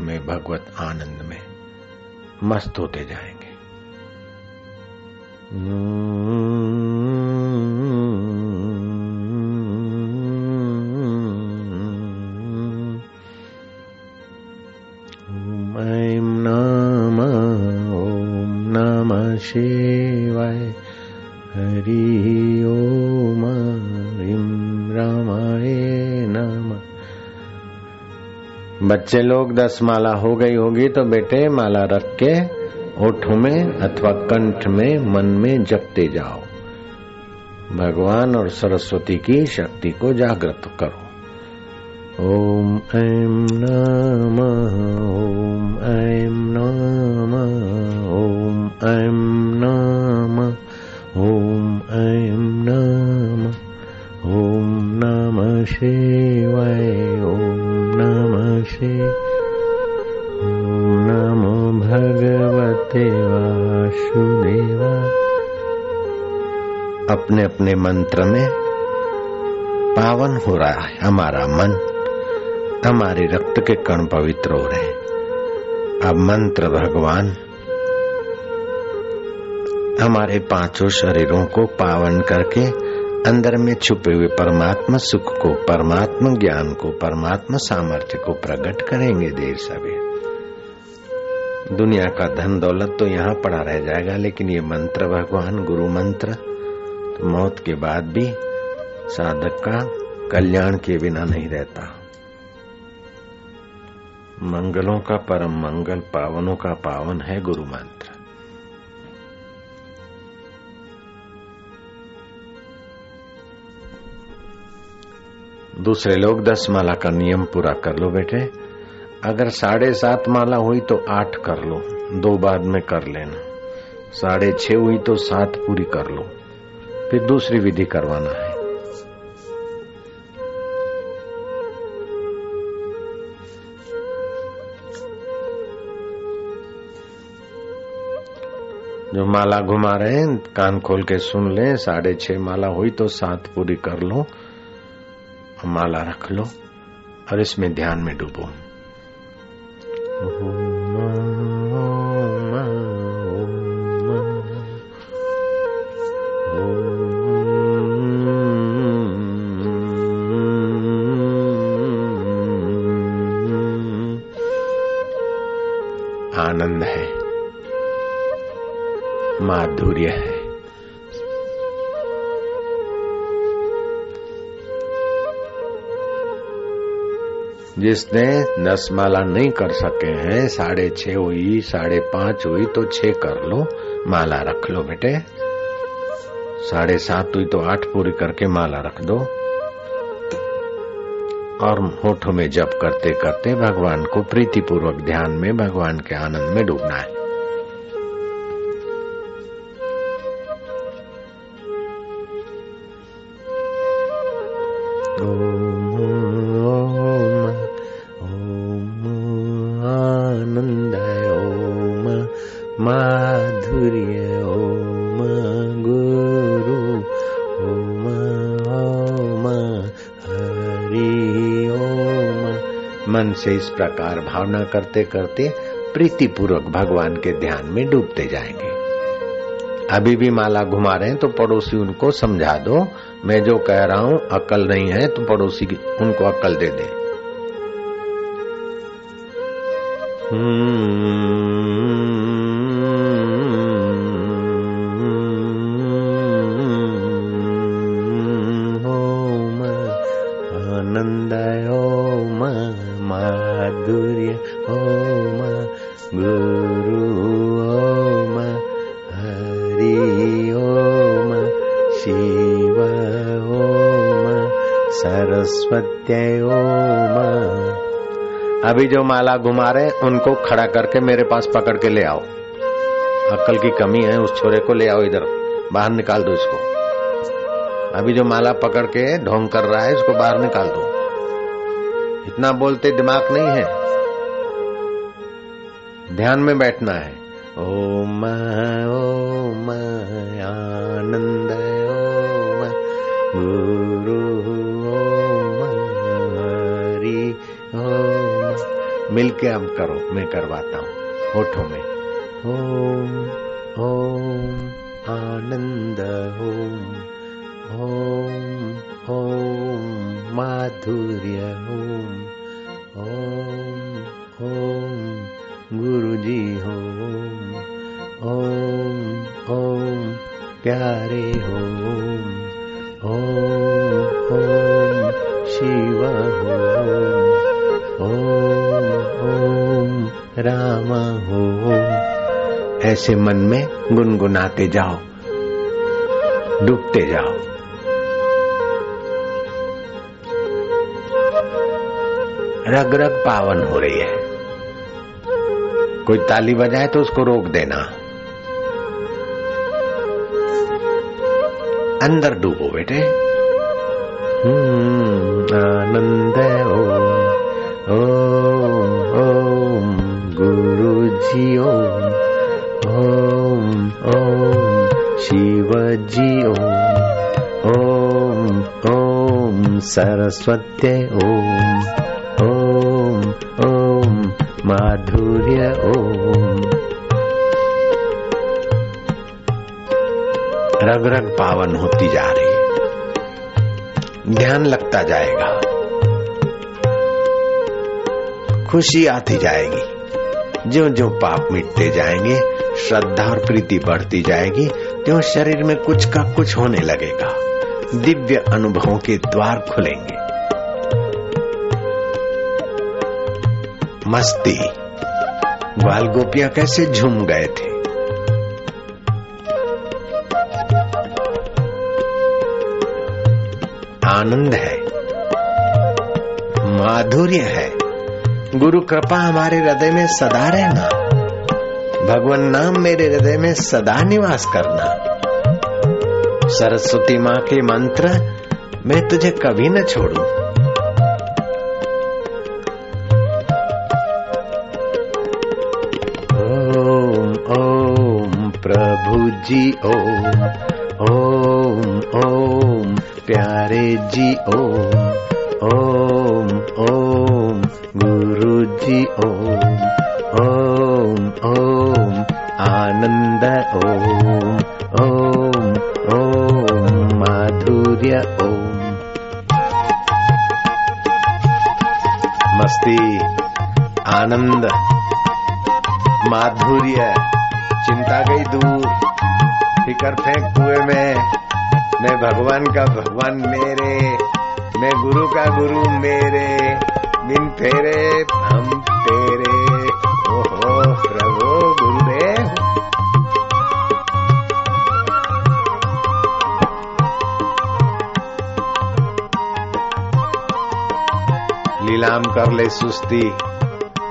में भगवत आनंद में मस्त होते जाएँगे। शिवाय हरि बच्चे लोग दस माला हो गई होगी तो बेटे माला रख के ओठों में अथवा कंठ में, मन में जपते जाओ। भगवान और सरस्वती की शक्ति को जागृत करो। ओम ऐं नमः, ओम ऐं नमः, ओम ऐं नमः, ओम ऐं नमः, ओम नमः शिवाय ओम नमः शिवाय ओम नमो भगवते वासुदेवा। अपने अपने मंत्र में पावन हो रहा है। हमारा मन हमारे रक्त के कण पवित्र हो रहे अब मंत्र भगवान हमारे पाँचों शरीरों को पावन करके अंदर में छुपे हुए परमात्मा सुख को, परमात्मा ज्ञान को, परमात्मा सामर्थ्य को प्रकट करेंगे देर सवेर। दुनिया का धन दौलत तो यहाँ पड़ा रह जाएगा, लेकिन ये मंत्र भगवान, गुरु मंत्र तो मौत के बाद भी साधक का कल्याण के बिना नहीं रहता। मंगलों का परम मंगल, पावनों का पावन है, गुरु मंत्र। दूसरे लोग दस माला का नियम पूरा कर लो बेटे। अगर साढ़े सात माला हुई तो आठ कर लो, दो बाद में कर लेना। साढ़े छह हुई तो सात पूरी कर लो, फिर दूसरी विधि करवाना है। जो माला घुमा रहे हैं, कान खोल के सुन ले, साढ़े छह माला हुई तो सात पूरी कर लो। माला रख लो और इसमें ध्यान में डूबो। आनंद है माधुर्य है। जिसने दस माला नहीं कर सके हैं, साढ़े छह हुई, साढ़े पाँच हुई तो छह कर लो। माला रख लो बेटे। साढ़े सात हुई तो आठ पूरी करके माला रख दो। और होठों में जप करते करते भगवान को प्रीतिपूर्वक ध्यान में, भगवान के आनंद में डूबना है। से इस प्रकार भावना करते करते प्रीतिपूर्वक भगवान के ध्यान में डूबते जाएँगे। अभी भी माला घुमा रहे हैं तो पड़ोसी उनको समझा दो। मैं जो कह रहा हूँ, अकल नहीं है तो पड़ोसी उनको अकल दे दे। ओम अभी जो माला घुमा रहे उनको खड़ा करके मेरे पास पकड़ के ले आओ। अक्कल की कमी है, उस छोरे को ले आओ इधर। बाहर निकाल दो इसको। अभी जो माला पकड़ के ढोंग कर रहा है, इसको बाहर निकाल दो। इतना बोलते दिमाग नहीं है। ध्यान में बैठना है। ओम ओम, आनंद। मिलके अब करो, मैं करवाता हूँ। होठों में। ओम ओम, आनंद ओम ओम ओम, माधुर्य ओम ओम ओम गुरु जी हो ओम ओम ओम प्यारे ओम ओम ओम, शिव ओम ओम ऐसे मन में गुनगुनाते जाओ डूबते जाओ। रग रग पावन हो रही है। कोई ताली बजाए तो उसको रोक देना। अंदर डूबो बेटे। हम्म, आनंद ओम गुरु जी ओम ओम ओम शिव जी ओम ओम ओम, सरस्वत्य ओम ओम ओम, माधुर्य ओम। रग रग पावन होती जा रही ध्यान लगता जाएगा। खुशी आती जाएगी। जो जो पाप मिटते जाएँगे, श्रद्धा और प्रीति बढ़ती जाएगी, त्यों शरीर में कुछ का कुछ होने लगेगा। दिव्य अनुभवों के द्वार खुलेंगे। मस्ती। ग्वाल गोपिया कैसे झूम गए थे। आनंद है। माधुर्य है। गुरु कृपा हमारे हृदय में सदा रहना। भगवान नाम मेरे हृदय में सदा निवास करना। सरस्वती माँ के मंत्र, मैं तुझे कभी न छोड़ू। ओम ओम, प्रभु जी, ओम ओम ओम, प्यारे जी, ओम। मस्ती आनंद। माधुर्य। चिंता गई दूर। फिकर फेंक कुएँ में। मैं भगवान का भगवान मेरे। मैं गुरु का गुरु मेरे। बिन फेरे, हम तेरे लीलाम कर ले सुस्ती।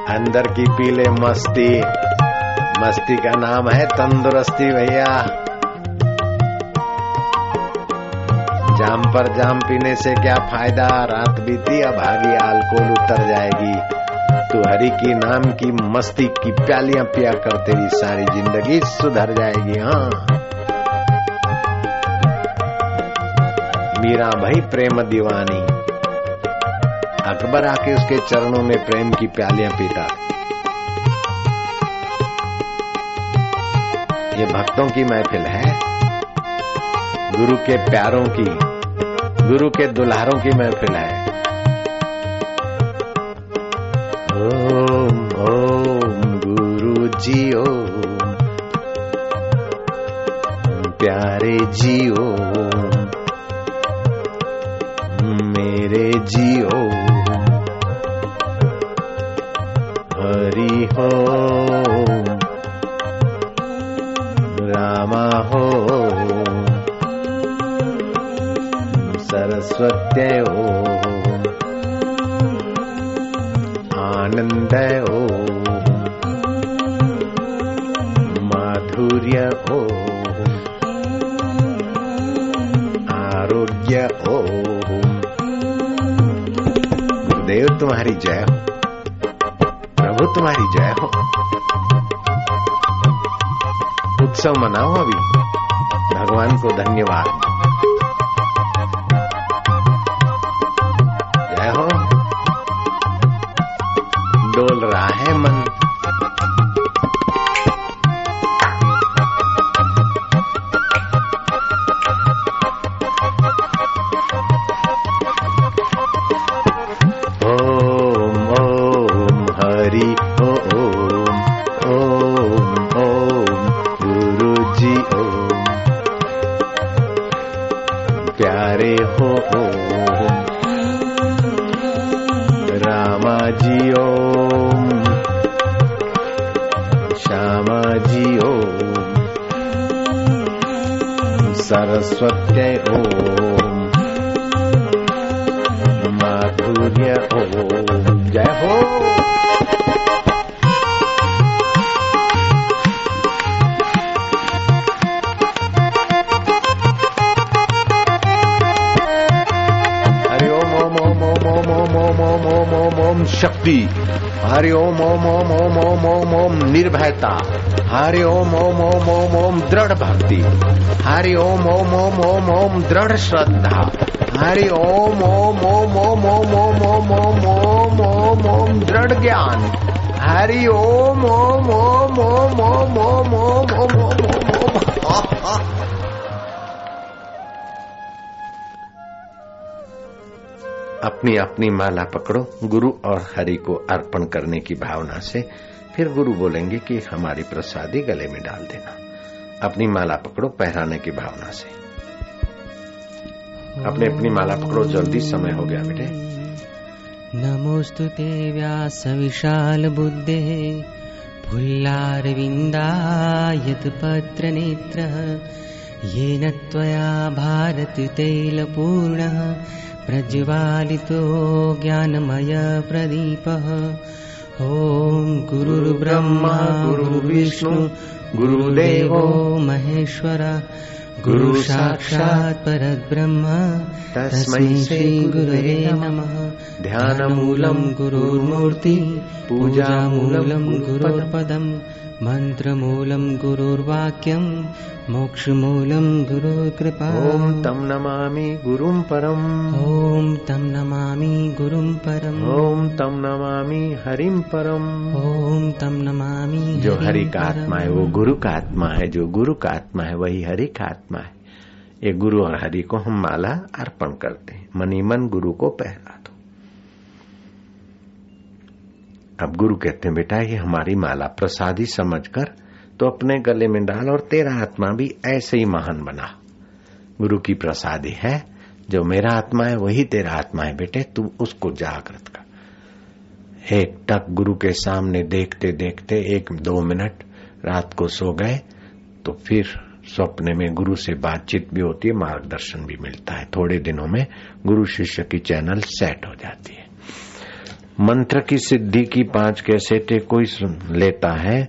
अंदर की पीले मस्ती। मस्ती का नाम है तंदुरुस्ती भैया। जाम पर जाम पीने से क्या फ़ायदा? रात बीती, अब आगे अल्कोहल उतर जाएगी। तू हरि की नाम की मस्ती की प्यालियाँ पिया कर, तेरी सारी ज़िंदगी सुधर जाएगी हाँ। मीरा भाई प्रेम दीवानी। अकबर आके उसके चरणों में प्रेम की प्यालियाँ पीता। ये भक्तों की महफिल है। गुरु के प्यारों की, गुरु के दुल्हारों की महफिल है। ओम ओम गुरु जी ओम। प्यारे जी हो गुरुदेव, तुम्हारी जय हो। प्रभु, तुम्हारी जय हो। उत्सव मनाओ अभी। भगवान को धन्यवाद। जय हो। डोल रहा है मन सत्य ओम माधुर्य ओम जय हो शक्ति हरि ओम ओम ओम ओम ओम ओम ओम निर्भयता हरि ओम ओम ओम ओम ओम दृढ़ भक्ति हरि ओम ओम ओम ओम ओम दृढ़ श्रद्धा हरि ओम ओम ओम ओम ओम ओम ओम ओम ओम ओम ओम दृढ़ ज्ञान हरि ओम ओम ओम ओम ओम ओम ओम ओम ओम ओम अपनी अपनी माला पकड़ो, गुरु और हरि को अर्पण करने की भावना से फिर गुरु बोलेंगे कि हमारी प्रसादी गले में डाल देना। अपनी माला पकड़ो पहराने की भावना से। अपने अपनी माला पकड़ो, जल्दी समय हो गया बेटे। नमोऽस्तु ते व्यासविशालबुद्धेः फुल्लारविन्दायतपत्रनेत्रः येन त्वया भारततैलपूर्णः प्रज्वालितो ज्ञानमयप्रदीपः ॐ गुरुर्ब्रह्मा गुरुर्विष्णु गुरुदेवो महेश्वर। गुरु साक्षात् परब्रह्म तस्मै श्रीगुरवे नमः। ध्यानमूलं गुरुर्मूर्ति पूजामूलं गुरुर्पदम् मन्त्रमूलं गुरुर्वाक्यं मोक्षमूलं गुरुकृपा ओम तम नमामि गुरुम परम। ॐ तं नमामि गुरुं परम्। ओम तम नमामि हरिम परम। ॐ तं नमामि जो हरिं हरि का आत्मा है वो गुरु का आत्मा है जो गुरु का आत्मा है वही हरि का आत्मा है। ये गुरु और हरि को हम माला अर्पण करते हैं। मनी मन गुरु को पहरा दो अब गुरु कहते हैं, बेटा, ये हमारी माला प्रसादी समझकर तो अपने गले में डाल और तेरा आत्मा भी ऐसे ही महान बना। गुरु की प्रसादी है, जो मेरा आत्मा है, वही तेरा आत्मा है, बेटे, तू उसको जागृत कर। एक टक गुरु के सामने देखते देखते एक दो मिनट रात को सो गए तो फिर स्वप्न में गुरु से बातचीत भी होती है, मार्गदर्शन भी मिलता है। थोड़े दिनों में गुरु शिष्य की चैनल सेट हो जाती है। मंत्र की सिद्धि की पाँच कैसेटे कोई लेता है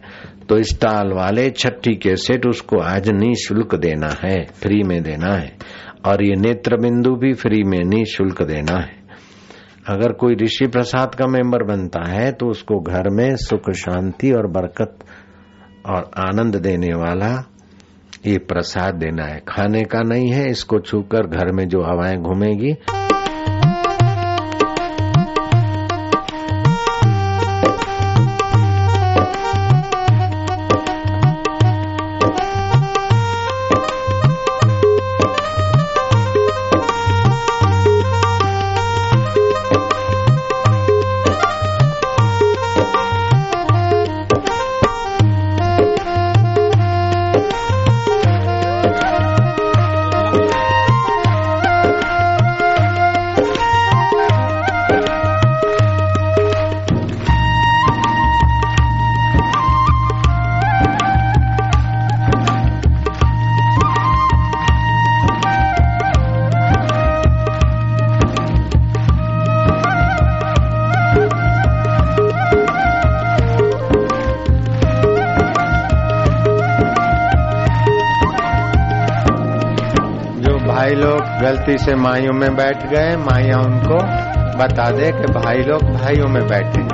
तो स्टॉल वाले छठी कैसेट उसको आज निःशुल्क देना है, फ्री में देना है। और ये नेत्र बिंदु भी फ्री में निःशुल्क देना है। अगर कोई ऋषि प्रसाद का मेंबर बनता है तो उसको घर में सुख, शांति और बरकत और आनंद देने वाला ये प्रसाद देना है। खाने का नहीं है, इसको छूकर घर में जो हवाएँ घूमेगी गलती से माइयों में बैठ गए, माइया उनको बता दे कि भाई लोग भाइयों में बैठेंगे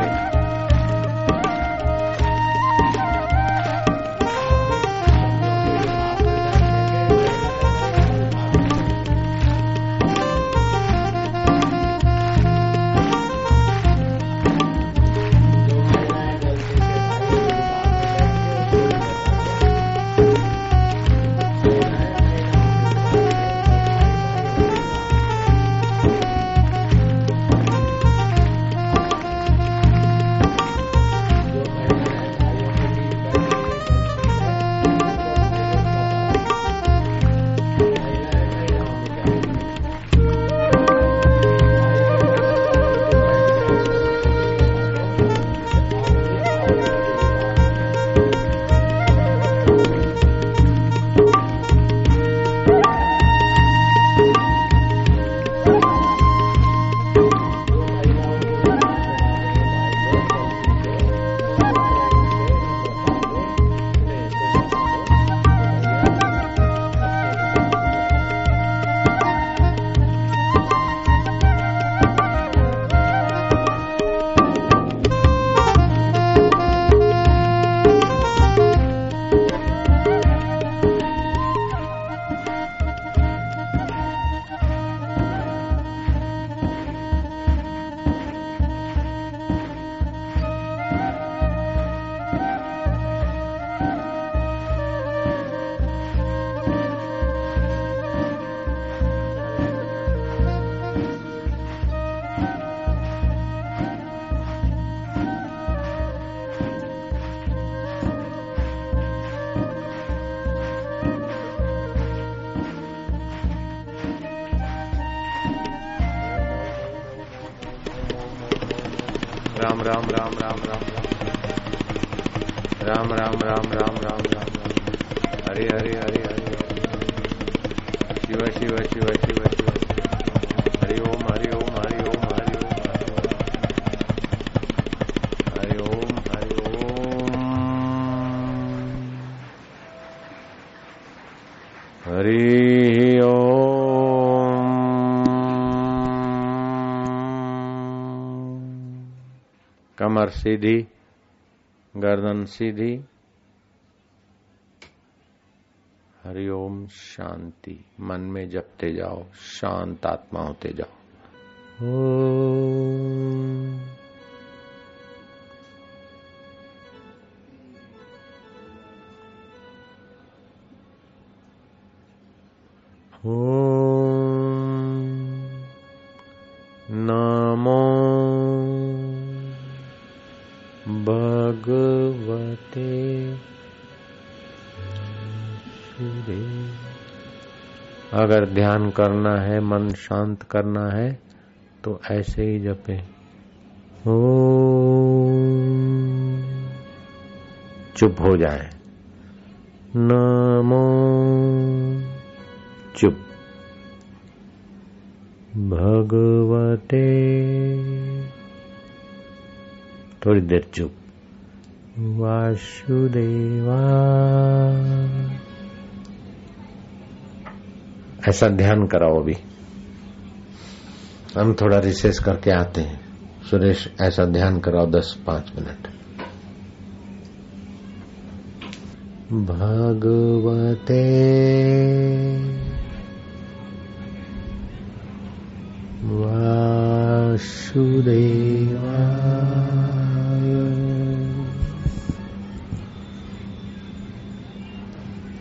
राम राम राम राम राम राम। राम राम राम राम हरे हरे हरे हरे। शिव शिव शिव शिव शिव। हरि ओम, हरि कमर सीधी, गर्दन सीधी। हरिओम शांति। मन में जपते जाओ, शांत आत्मा होते जाओ। ओम ओम। अगर ध्यान करना है, मन शांत करना है तो ऐसे ही जपे। ओ चुप हो जाए। नमो। चुप। भगवते। थोड़ी देर चुप। वासुदेवा। ऐसा ध्यान कराओ अभी। हम थोड़ा रिसेस करके आते हैं। सुरेश, ऐसा ध्यान कराओ दस पाँच मिनट। भगवते। वासुदेवाय।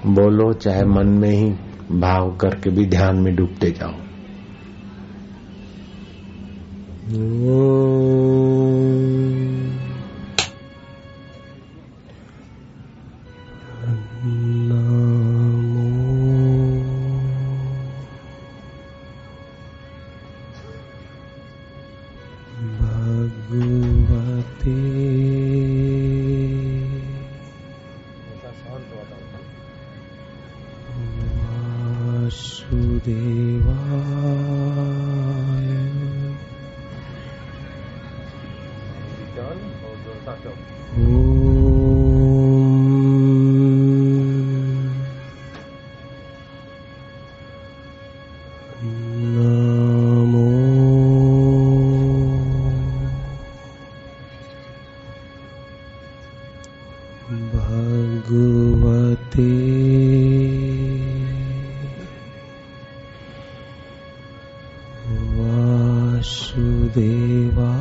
बोलो चाहे मन में ही भाव करके भी ध्यान में डूबते जाओ। भगवते वासुदेवाय ॐ देवा